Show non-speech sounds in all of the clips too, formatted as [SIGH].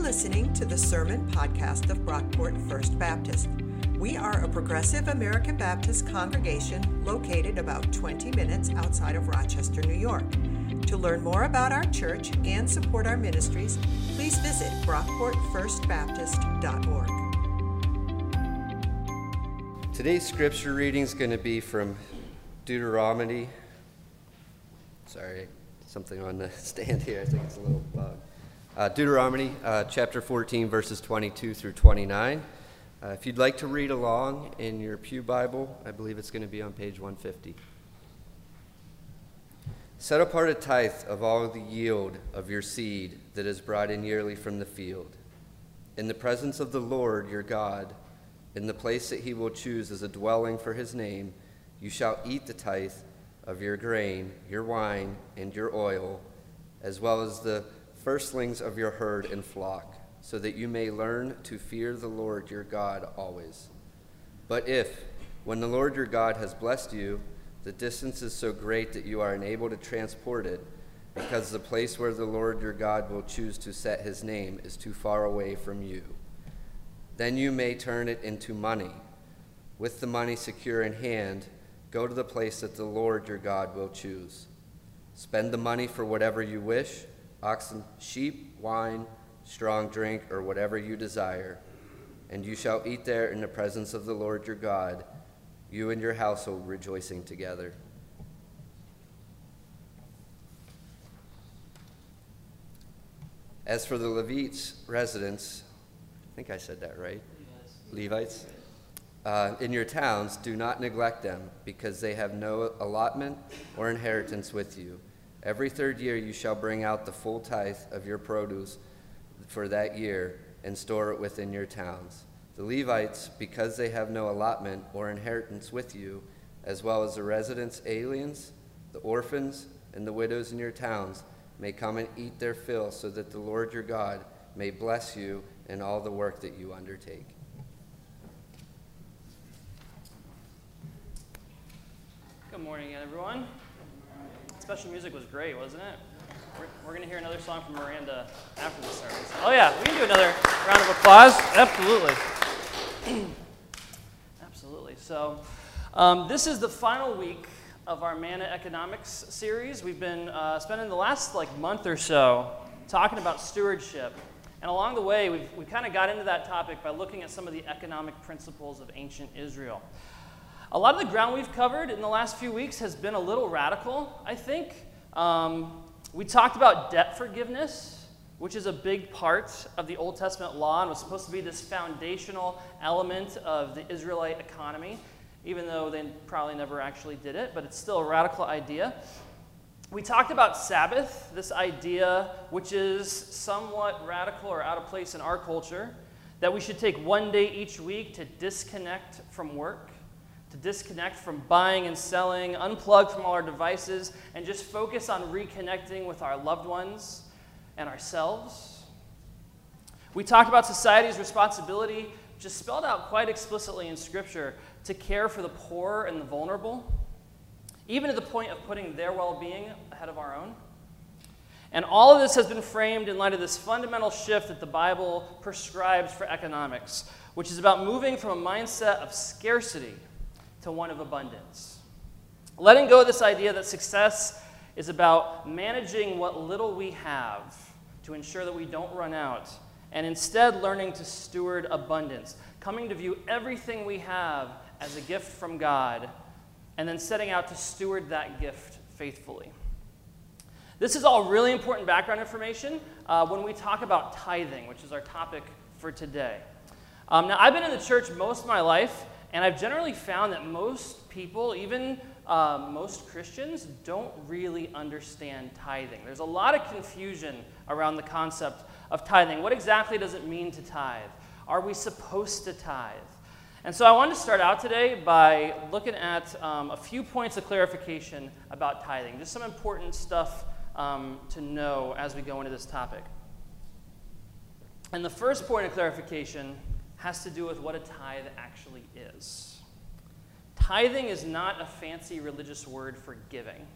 listening to the Sermon Podcast of Brockport First Baptist. We are a progressive American Baptist congregation located about 20 minutes outside of Rochester, New York. To learn more about our church and support our ministries, please visit brockportfirstbaptist.org. Today's scripture reading is going to be from Deuteronomy. Sorry, something on the [LAUGHS] stand here. I think it's a little bug. Uh, Deuteronomy uh, chapter 14, verses 22 through 29. Uh, if you'd like to read along in your Pew Bible, I believe it's going to be on page 150. Set apart a tithe of all the yield of your seed that is brought in yearly from the field. In the presence of the Lord your God, in the place that he will choose as a dwelling for his name, you shall eat the tithe of your grain, your wine, and your oil, as well as the firstlings of your herd and flock, so that you may learn to fear the Lord your God always. But if, when the Lord your God has blessed you, the distance is so great that you are unable to transport it, because the place where the Lord your God will choose to set his name is too far away from you, then you may turn it into money. With the money secure in hand, go to the place that the Lord your God will choose. Spend the money for whatever you wish oxen, sheep, wine, strong drink, or whatever you desire. And you shall eat there in the presence of the Lord your God, you and your household rejoicing together. As for the Levites' residents, I think I said that right. Levites. Uh, in your towns, do not neglect them, because they have no allotment or inheritance with you Every third year you shall bring out the full tithe of your produce for that year and store it within your towns. The Levites, because they have no allotment or inheritance with you, as well as the residents, aliens, the orphans, and the widows in your towns, may come and eat their fill, so that the Lord your God may bless you in all the work that you undertake. Good morning, everyone special music was great, wasn't it? We're, we're going to hear another song from Miranda after the service. Oh, yeah, we can do another round of applause. Absolutely. [CLEARS THROAT] Absolutely. So, um, this is the final week of our Manna Economics series. We've been uh, spending the last like month or so talking about stewardship. And along the way, we've, we kind of got into that topic by looking at some of the economic principles of ancient Israel. A lot of the ground we've covered in the last few weeks has been a little radical, I think. Um, we talked about debt forgiveness, which is a big part of the Old Testament law and was supposed to be this foundational element of the Israelite economy, even though they probably never actually did it, but it's still a radical idea. We talked about Sabbath, this idea which is somewhat radical or out of place in our culture, that we should take one day each week to disconnect from work to disconnect from buying and selling, unplug from all our devices, and just focus on reconnecting with our loved ones and ourselves. We talked about society's responsibility, just spelled out quite explicitly in Scripture, to care for the poor and the vulnerable, even to the point of putting their well being ahead of our own. And all of this has been framed in light of this fundamental shift that the Bible prescribes for economics, which is about moving from a mindset of scarcity to one of abundance. Letting go of this idea that success is about managing what little we have to ensure that we don't run out, and instead learning to steward abundance, coming to view everything we have as a gift from God, and then setting out to steward that gift faithfully. This is all really important background information uh, when we talk about tithing, which is our topic for today. Um, now, I've been in the church most of my life, and I've generally found that most people, even uh, most Christians, don't really understand tithing. There's a lot of confusion around the concept of tithing. What exactly does it mean to tithe? Are we supposed to tithe? And so I wanted to start out today by looking at um, a few points of clarification about tithing, just some important stuff um, to know as we go into this topic. And the first point of clarification has to do with what a tithe actually is. Tithing is not a fancy religious word for giving.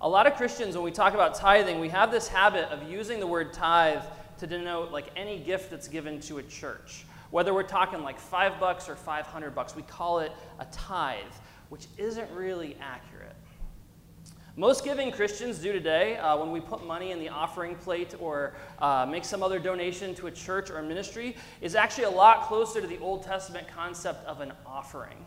A lot of Christians, when we talk about tithing, we have this habit of using the word tithe to denote like any gift that's given to a church. Whether we're talking like five bucks or 500 bucks, we call it a tithe, which isn't really accurate. Most giving Christians do today, uh, when we put money in the offering plate or uh, make some other donation to a church or a ministry, is actually a lot closer to the Old Testament concept of an offering.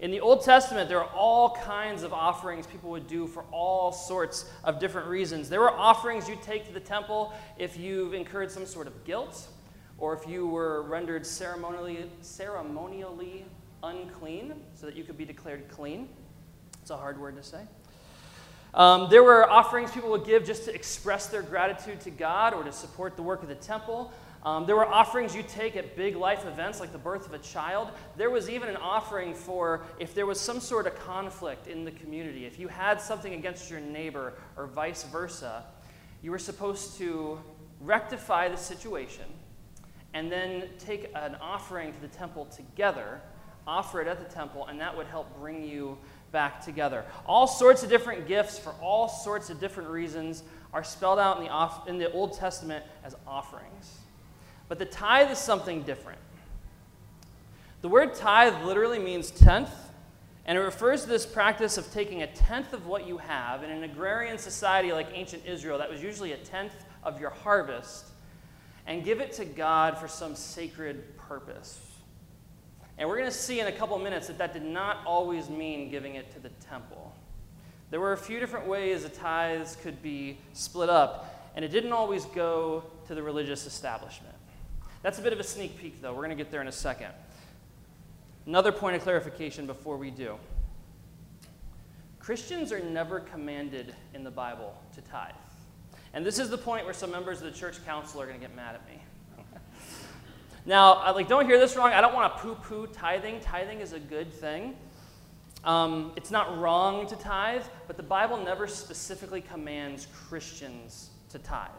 In the Old Testament, there are all kinds of offerings people would do for all sorts of different reasons. There were offerings you'd take to the temple if you've incurred some sort of guilt, or if you were rendered ceremonially, ceremonially unclean, so that you could be declared clean. It's a hard word to say. Um, there were offerings people would give just to express their gratitude to God or to support the work of the temple. Um, there were offerings you take at big life events like the birth of a child. There was even an offering for if there was some sort of conflict in the community. If you had something against your neighbor or vice versa, you were supposed to rectify the situation and then take an offering to the temple together, offer it at the temple, and that would help bring you back together. All sorts of different gifts for all sorts of different reasons are spelled out in the, off, in the Old Testament as offerings. But the tithe is something different. The word tithe literally means tenth, and it refers to this practice of taking a tenth of what you have. In an agrarian society like ancient Israel, that was usually a tenth of your harvest, and give it to God for some sacred purpose. And we're going to see in a couple minutes that that did not always mean giving it to the temple. There were a few different ways the tithes could be split up, and it didn't always go to the religious establishment. That's a bit of a sneak peek, though. We're going to get there in a second. Another point of clarification before we do Christians are never commanded in the Bible to tithe. And this is the point where some members of the church council are going to get mad at me. Now, like, don't hear this wrong. I don't want to poo-poo tithing. Tithing is a good thing. Um, it's not wrong to tithe, but the Bible never specifically commands Christians to tithe.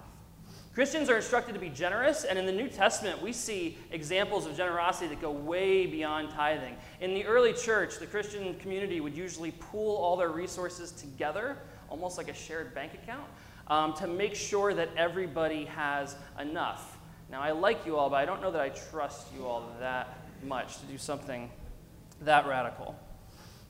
Christians are instructed to be generous, and in the New Testament, we see examples of generosity that go way beyond tithing. In the early church, the Christian community would usually pool all their resources together, almost like a shared bank account, um, to make sure that everybody has enough. Now, I like you all, but I don't know that I trust you all that much to do something that radical.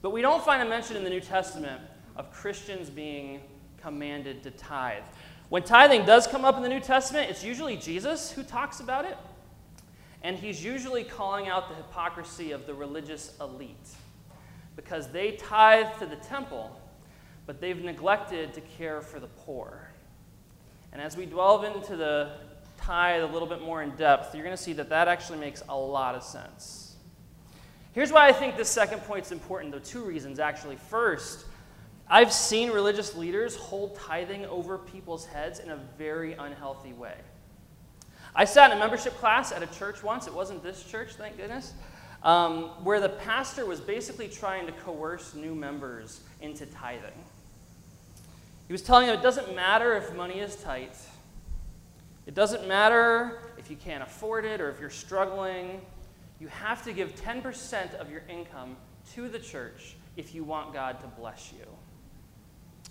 But we don't find a mention in the New Testament of Christians being commanded to tithe. When tithing does come up in the New Testament, it's usually Jesus who talks about it, and he's usually calling out the hypocrisy of the religious elite because they tithe to the temple, but they've neglected to care for the poor. And as we delve into the tithe a little bit more in depth, you're going to see that that actually makes a lot of sense. Here's why I think this second point is important, though, two reasons actually. First, I've seen religious leaders hold tithing over people's heads in a very unhealthy way. I sat in a membership class at a church once, it wasn't this church, thank goodness, um, where the pastor was basically trying to coerce new members into tithing. He was telling them it doesn't matter if money is tight, it doesn't matter if you can't afford it or if you're struggling. You have to give 10% of your income to the church if you want God to bless you.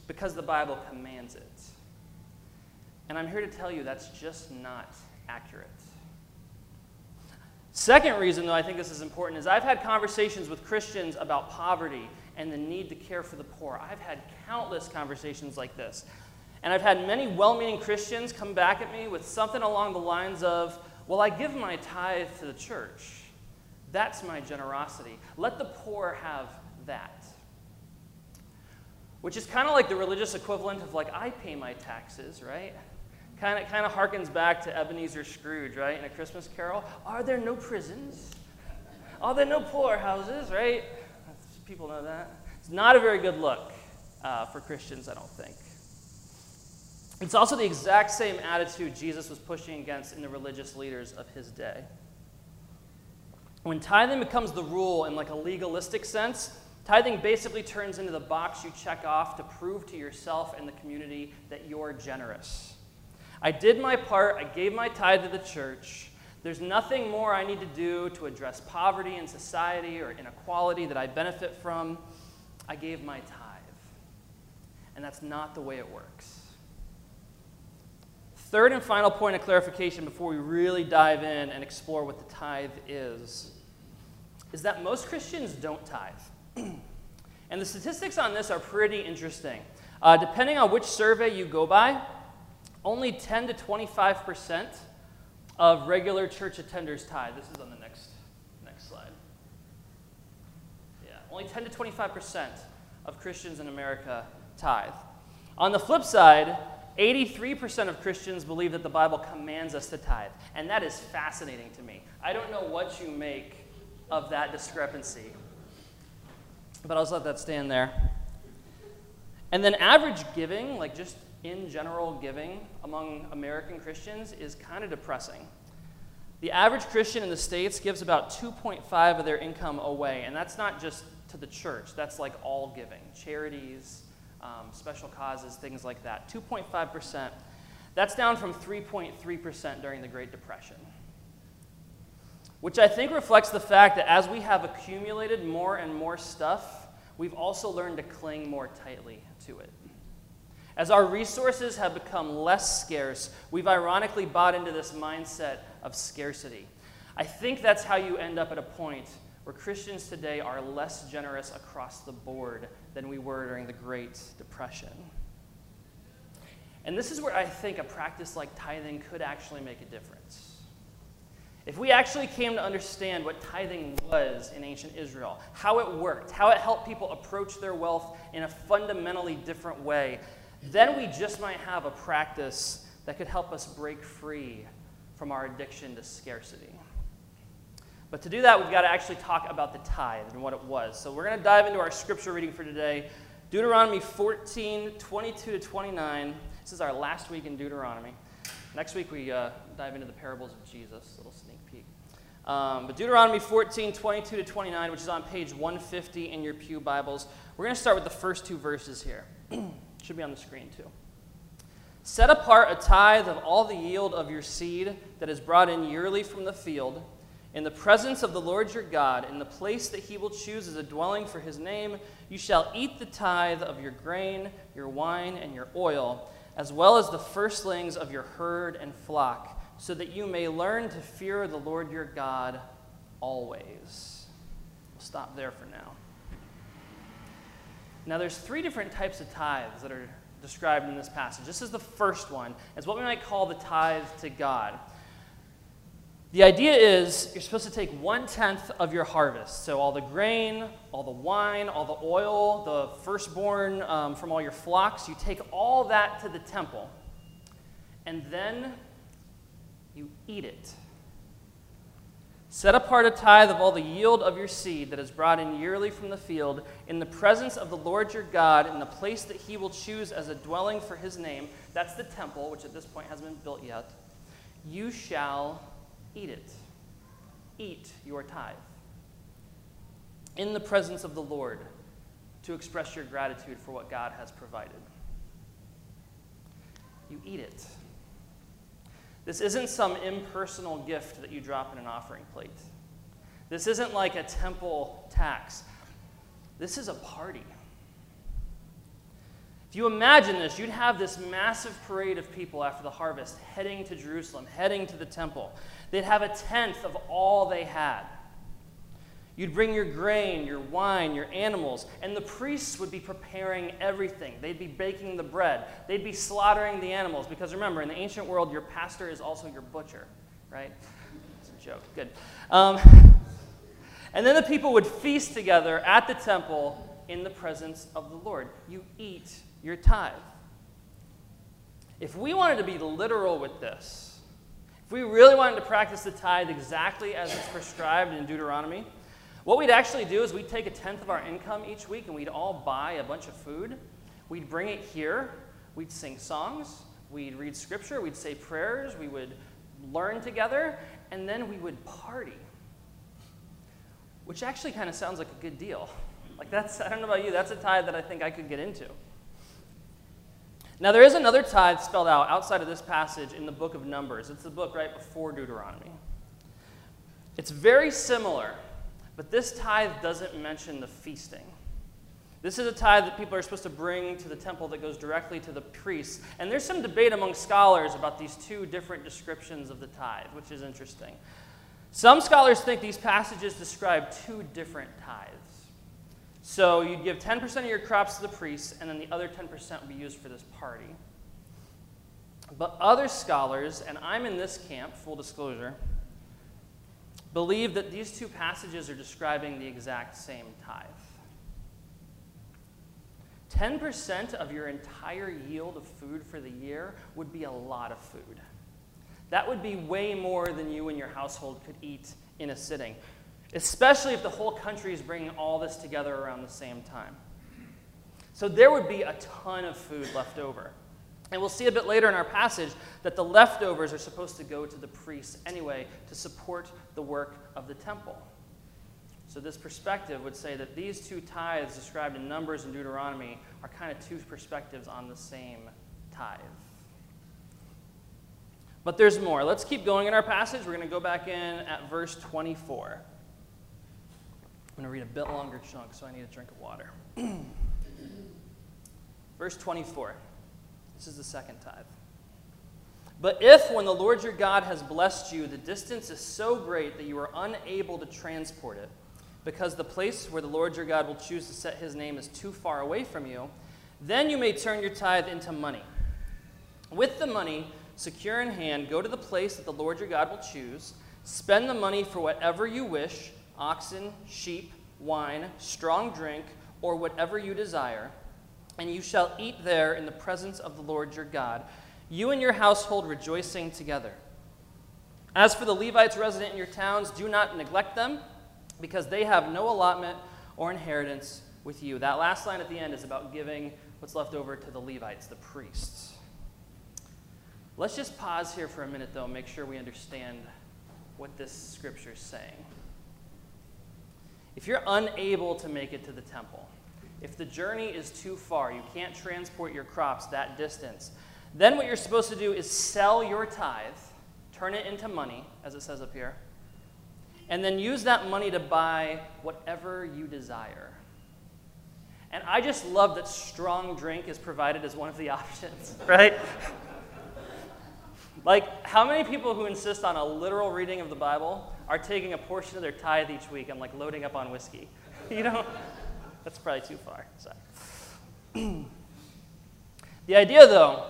Because the Bible commands it. And I'm here to tell you that's just not accurate. Second reason, though, I think this is important is I've had conversations with Christians about poverty and the need to care for the poor. I've had countless conversations like this. And I've had many well meaning Christians come back at me with something along the lines of, Well, I give my tithe to the church. That's my generosity. Let the poor have that. Which is kind of like the religious equivalent of, like, I pay my taxes, right? Kind of, kind of harkens back to Ebenezer Scrooge, right, in A Christmas Carol. Are there no prisons? Are there no poorhouses, right? People know that. It's not a very good look uh, for Christians, I don't think. It's also the exact same attitude Jesus was pushing against in the religious leaders of his day. When tithing becomes the rule in like a legalistic sense, tithing basically turns into the box you check off to prove to yourself and the community that you're generous. I did my part, I gave my tithe to the church. There's nothing more I need to do to address poverty in society or inequality that I benefit from. I gave my tithe. And that's not the way it works. Third and final point of clarification before we really dive in and explore what the tithe is is that most Christians don't tithe. [CLEARS THROAT] and the statistics on this are pretty interesting. Uh, depending on which survey you go by, only 10 to 25 percent of regular church attenders tithe. This is on the next, next slide. Yeah, only 10 to 25 percent of Christians in America tithe. On the flip side, 83% of Christians believe that the Bible commands us to tithe. And that is fascinating to me. I don't know what you make of that discrepancy. But I'll just let that stand there. And then average giving, like just in general giving among American Christians, is kind of depressing. The average Christian in the States gives about 2.5 of their income away, and that's not just to the church, that's like all giving charities, um, special causes, things like that. 2.5%. That's down from 3.3% during the Great Depression. Which I think reflects the fact that as we have accumulated more and more stuff, we've also learned to cling more tightly to it. As our resources have become less scarce, we've ironically bought into this mindset of scarcity. I think that's how you end up at a point where Christians today are less generous across the board than we were during the Great Depression. And this is where I think a practice like tithing could actually make a difference. If we actually came to understand what tithing was in ancient Israel, how it worked, how it helped people approach their wealth in a fundamentally different way, then we just might have a practice that could help us break free from our addiction to scarcity. But to do that, we've got to actually talk about the tithe and what it was. So we're going to dive into our scripture reading for today Deuteronomy 14, 22 to 29. This is our last week in Deuteronomy. Next week, we uh, dive into the parables of Jesus, little sneak peek. Um, but Deuteronomy 14, 22 to 29, which is on page 150 in your Pew Bibles. We're going to start with the first two verses here. [CLEARS THROAT] Should be on the screen, too. Set apart a tithe of all the yield of your seed that is brought in yearly from the field in the presence of the Lord your God, in the place that he will choose as a dwelling for his name, you shall eat the tithe of your grain, your wine, and your oil, as well as the firstlings of your herd and flock, so that you may learn to fear the Lord your God always. We'll stop there for now. Now, there's three different types of tithes that are described in this passage. This is the first one. It's what we might call the tithe to God. The idea is you're supposed to take one tenth of your harvest. So, all the grain, all the wine, all the oil, the firstborn um, from all your flocks, you take all that to the temple. And then you eat it. Set apart a tithe of all the yield of your seed that is brought in yearly from the field in the presence of the Lord your God in the place that he will choose as a dwelling for his name. That's the temple, which at this point hasn't been built yet. You shall eat it. Eat your tithe. In the presence of the Lord to express your gratitude for what God has provided. You eat it. This isn't some impersonal gift that you drop in an offering plate. This isn't like a temple tax. This is a party. If you imagine this, you'd have this massive parade of people after the harvest heading to Jerusalem, heading to the temple. They'd have a tenth of all they had. You'd bring your grain, your wine, your animals, and the priests would be preparing everything. They'd be baking the bread. They'd be slaughtering the animals. Because remember, in the ancient world, your pastor is also your butcher, right? It's a joke. Good. Um, and then the people would feast together at the temple in the presence of the Lord. You eat your tithe. If we wanted to be literal with this, if we really wanted to practice the tithe exactly as it's prescribed in Deuteronomy, what we'd actually do is we'd take a tenth of our income each week and we'd all buy a bunch of food. We'd bring it here. We'd sing songs. We'd read scripture. We'd say prayers. We would learn together. And then we would party, which actually kind of sounds like a good deal. Like, that's, I don't know about you, that's a tithe that I think I could get into. Now, there is another tithe spelled out outside of this passage in the book of Numbers. It's the book right before Deuteronomy. It's very similar, but this tithe doesn't mention the feasting. This is a tithe that people are supposed to bring to the temple that goes directly to the priests. And there's some debate among scholars about these two different descriptions of the tithe, which is interesting. Some scholars think these passages describe two different tithes. So you'd give 10% of your crops to the priests, and then the other 10% would be used for this party. But other scholars, and I'm in this camp, full disclosure, believe that these two passages are describing the exact same tithe. 10% of your entire yield of food for the year would be a lot of food. That would be way more than you and your household could eat in a sitting, especially if the whole country is bringing all this together around the same time. So there would be a ton of food left over. And we'll see a bit later in our passage that the leftovers are supposed to go to the priests anyway to support the work of the temple. So, this perspective would say that these two tithes described in Numbers and Deuteronomy are kind of two perspectives on the same tithe. But there's more. Let's keep going in our passage. We're going to go back in at verse 24. I'm going to read a bit longer chunk, so I need a drink of water. [CLEARS THROAT] verse 24. This is the second tithe. But if, when the Lord your God has blessed you, the distance is so great that you are unable to transport it, because the place where the Lord your God will choose to set his name is too far away from you, then you may turn your tithe into money. With the money, secure in hand, go to the place that the Lord your God will choose, spend the money for whatever you wish oxen, sheep, wine, strong drink, or whatever you desire, and you shall eat there in the presence of the Lord your God, you and your household rejoicing together. As for the Levites resident in your towns, do not neglect them because they have no allotment or inheritance with you. That last line at the end is about giving what's left over to the Levites, the priests. Let's just pause here for a minute, though, and make sure we understand what this scripture is saying. If you're unable to make it to the temple, if the journey is too far, you can't transport your crops that distance, then what you're supposed to do is sell your tithe, turn it into money, as it says up here, and then use that money to buy whatever you desire. And I just love that strong drink is provided as one of the [LAUGHS] options, right? like, how many people who insist on a literal reading of the Bible are taking a portion of their tithe each week and like loading up on whiskey? [LAUGHS] You know, that's probably too far. Sorry. [CLEARS THROAT] the idea, though,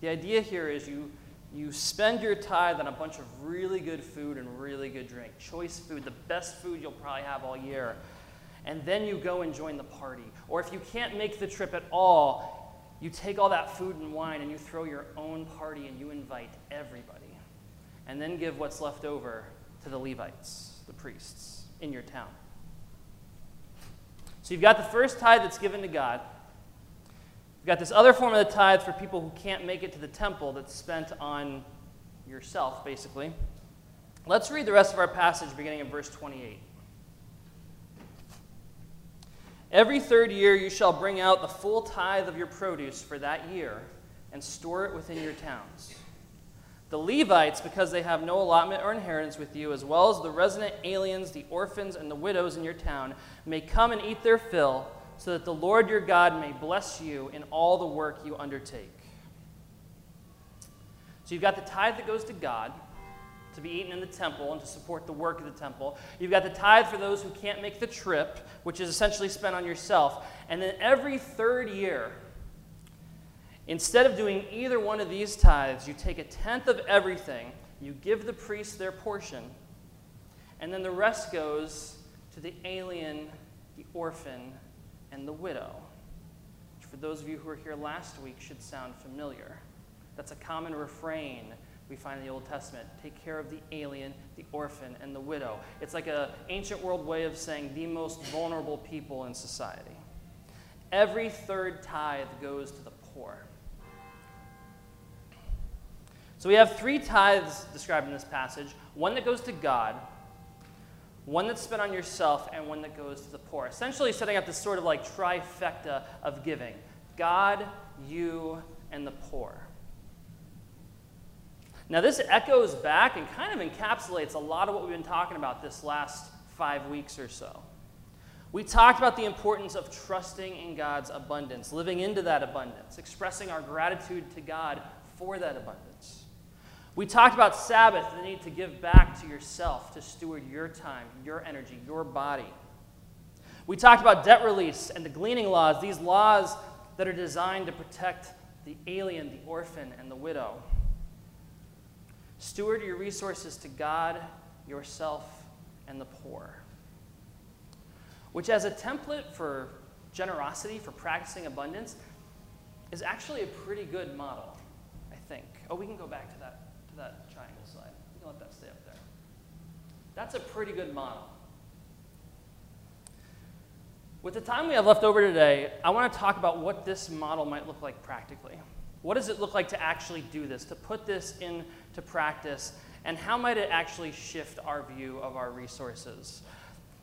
the idea here is you you spend your tithe on a bunch of really good food and really good drink, choice food, the best food you'll probably have all year. And then you go and join the party. Or if you can't make the trip at all, you take all that food and wine and you throw your own party and you invite everybody. And then give what's left over to the Levites, the priests in your town. So you've got the first tithe that's given to God. You've got this other form of the tithe for people who can't make it to the temple that's spent on yourself, basically. Let's read the rest of our passage beginning in verse 28. Every third year you shall bring out the full tithe of your produce for that year and store it within your towns. The Levites, because they have no allotment or inheritance with you, as well as the resident aliens, the orphans, and the widows in your town, may come and eat their fill so that the Lord your God may bless you in all the work you undertake. So you've got the tithe that goes to God to be eaten in the temple and to support the work of the temple. You've got the tithe for those who can't make the trip, which is essentially spent on yourself. And then every third year, instead of doing either one of these tithes, you take a tenth of everything, you give the priests their portion, and then the rest goes to the alien, the orphan, and the widow, which for those of you who were here last week should sound familiar. That's a common refrain we find in the Old Testament. Take care of the alien, the orphan, and the widow. It's like an ancient world way of saying the most vulnerable people in society. Every third tithe goes to the poor. So we have three tithes described in this passage one that goes to God, one that's spent on yourself, and one that goes to the poor. Essentially, setting up this sort of like trifecta of giving God, you, and the poor. Now, this echoes back and kind of encapsulates a lot of what we've been talking about this last five weeks or so. We talked about the importance of trusting in God's abundance, living into that abundance, expressing our gratitude to God for that abundance. We talked about Sabbath, the need to give back to yourself, to steward your time, your energy, your body. We talked about debt release and the gleaning laws, these laws that are designed to protect the alien, the orphan, and the widow. Steward your resources to God, yourself, and the poor. Which, as a template for generosity, for practicing abundance, is actually a pretty good model, I think. Oh, we can go back to that, to that triangle slide. We can let that stay up there. That's a pretty good model. With the time we have left over today, I want to talk about what this model might look like practically. What does it look like to actually do this, to put this into practice, and how might it actually shift our view of our resources?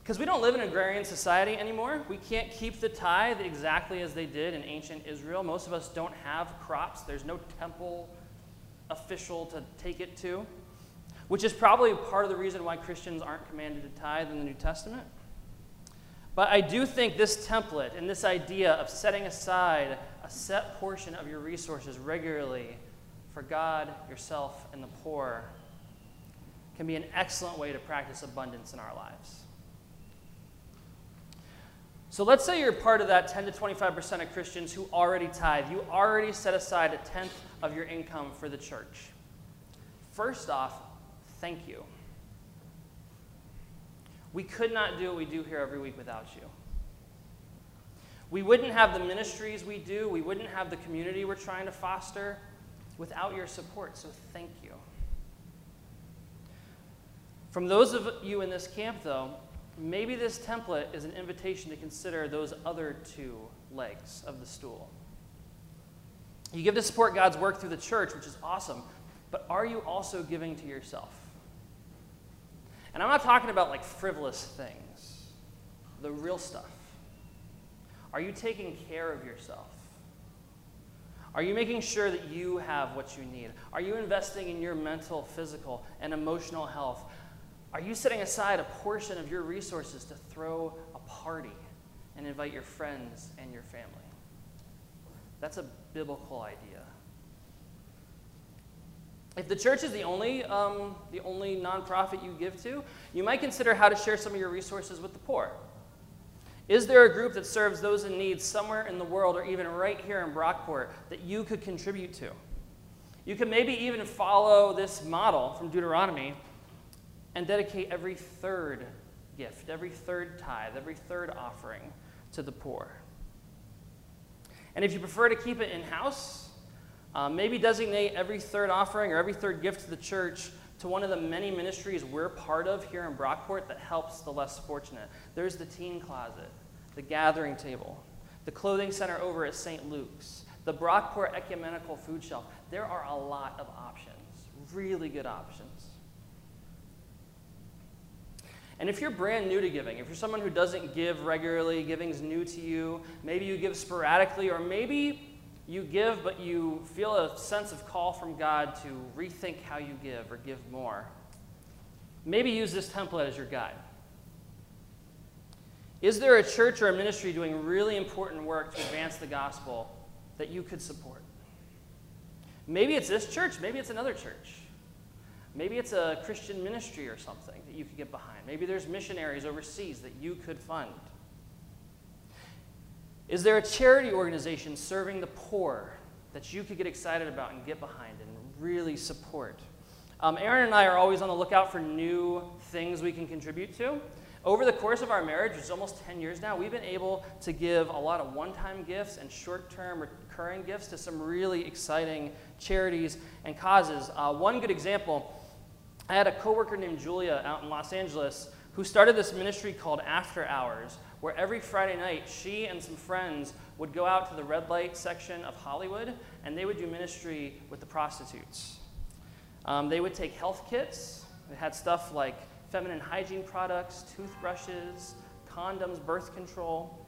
Because we don't live in an agrarian society anymore. We can't keep the tithe exactly as they did in ancient Israel. Most of us don't have crops, there's no temple official to take it to, which is probably part of the reason why Christians aren't commanded to tithe in the New Testament. But I do think this template and this idea of setting aside a set portion of your resources regularly for God, yourself, and the poor can be an excellent way to practice abundance in our lives. So let's say you're part of that 10 to 25% of Christians who already tithe. You already set aside a tenth of your income for the church. First off, thank you. We could not do what we do here every week without you. We wouldn't have the ministries we do, we wouldn't have the community we're trying to foster without your support, so thank you. From those of you in this camp, though, maybe this template is an invitation to consider those other two legs of the stool. You give to support God's work through the church, which is awesome, but are you also giving to yourself? And I'm not talking about like frivolous things, the real stuff. Are you taking care of yourself? Are you making sure that you have what you need? Are you investing in your mental, physical, and emotional health? Are you setting aside a portion of your resources to throw a party and invite your friends and your family? That's a biblical idea. If the church is the only, um, the only nonprofit you give to, you might consider how to share some of your resources with the poor. Is there a group that serves those in need somewhere in the world or even right here in Brockport that you could contribute to? You could maybe even follow this model from Deuteronomy and dedicate every third gift, every third tithe, every third offering to the poor. And if you prefer to keep it in house, um, maybe designate every third offering or every third gift to the church to one of the many ministries we're part of here in Brockport that helps the less fortunate. There's the teen closet, the gathering table, the clothing center over at St. Luke's, the Brockport Ecumenical Food Shelf. There are a lot of options, really good options. And if you're brand new to giving, if you're someone who doesn't give regularly, giving's new to you, maybe you give sporadically, or maybe you give, but you feel a sense of call from God to rethink how you give or give more. Maybe use this template as your guide. Is there a church or a ministry doing really important work to advance the gospel that you could support? Maybe it's this church, maybe it's another church. Maybe it's a Christian ministry or something that you could get behind. Maybe there's missionaries overseas that you could fund. Is there a charity organization serving the poor that you could get excited about and get behind and really support? Um, Aaron and I are always on the lookout for new things we can contribute to. Over the course of our marriage, which is almost 10 years now, we've been able to give a lot of one time gifts and short term recurring gifts to some really exciting charities and causes. Uh, one good example I had a coworker named Julia out in Los Angeles who started this ministry called After Hours, where every Friday night she and some friends would go out to the red light section of Hollywood and they would do ministry with the prostitutes. Um, they would take health kits, they had stuff like feminine hygiene products, toothbrushes, condoms, birth control.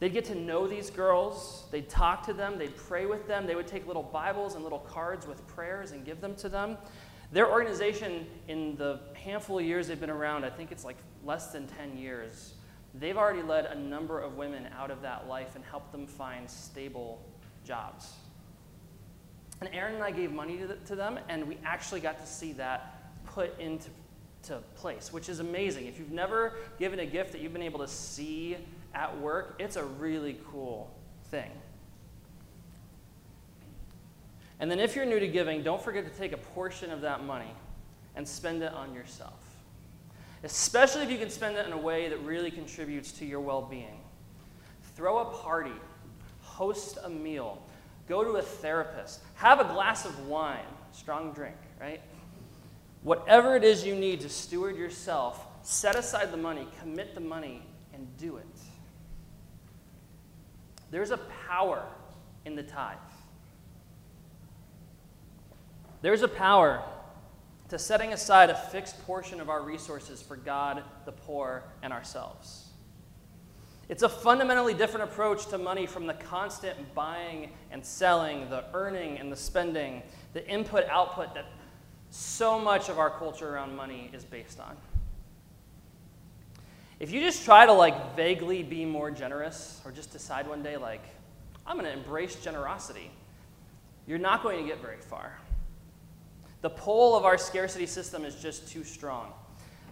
They'd get to know these girls, they'd talk to them, they'd pray with them, they would take little Bibles and little cards with prayers and give them to them. Their organization, in the handful of years they've been around, I think it's like less than 10 years, they've already led a number of women out of that life and helped them find stable jobs. And Aaron and I gave money to, the, to them, and we actually got to see that put into to place, which is amazing. If you've never given a gift that you've been able to see at work, it's a really cool thing. And then if you're new to giving, don't forget to take a portion of that money and spend it on yourself. Especially if you can spend it in a way that really contributes to your well being. Throw a party, host a meal, go to a therapist, have a glass of wine, strong drink, right? Whatever it is you need to steward yourself, set aside the money, commit the money, and do it. There's a power in the tithe. There's a power to setting aside a fixed portion of our resources for God, the poor, and ourselves. It's a fundamentally different approach to money from the constant buying and selling, the earning and the spending, the input output that so much of our culture around money is based on. If you just try to like vaguely be more generous or just decide one day like I'm going to embrace generosity, you're not going to get very far. The pull of our scarcity system is just too strong.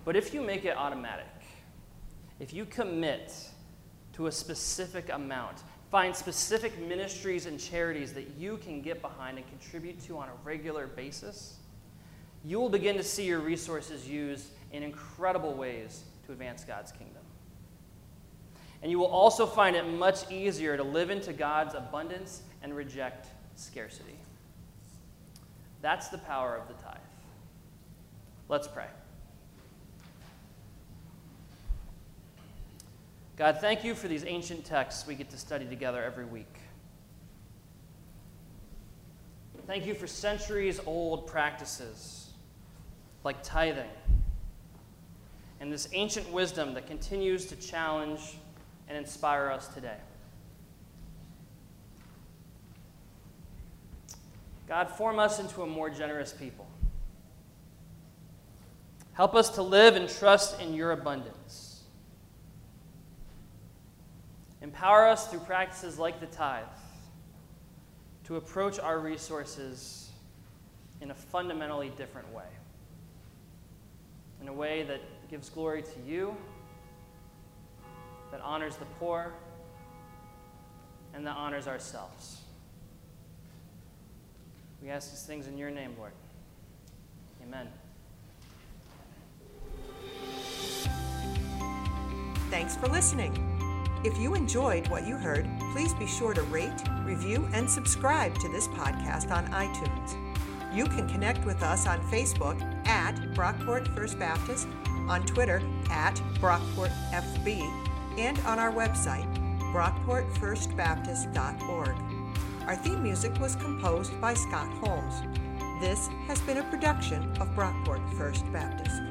But if you make it automatic, if you commit to a specific amount, find specific ministries and charities that you can get behind and contribute to on a regular basis, you will begin to see your resources used in incredible ways to advance God's kingdom. And you will also find it much easier to live into God's abundance and reject scarcity. That's the power of the tithe. Let's pray. God, thank you for these ancient texts we get to study together every week. Thank you for centuries old practices like tithing and this ancient wisdom that continues to challenge and inspire us today. God, form us into a more generous people. Help us to live and trust in your abundance. Empower us through practices like the tithe to approach our resources in a fundamentally different way. In a way that gives glory to you, that honors the poor, and that honors ourselves. We ask these things in your name, Lord. Amen. Thanks for listening. If you enjoyed what you heard, please be sure to rate, review, and subscribe to this podcast on iTunes. You can connect with us on Facebook at Brockport First Baptist, on Twitter at BrockportFB, and on our website, brockportfirstbaptist.org. Our theme music was composed by Scott Holmes. This has been a production of Brockport First Baptist.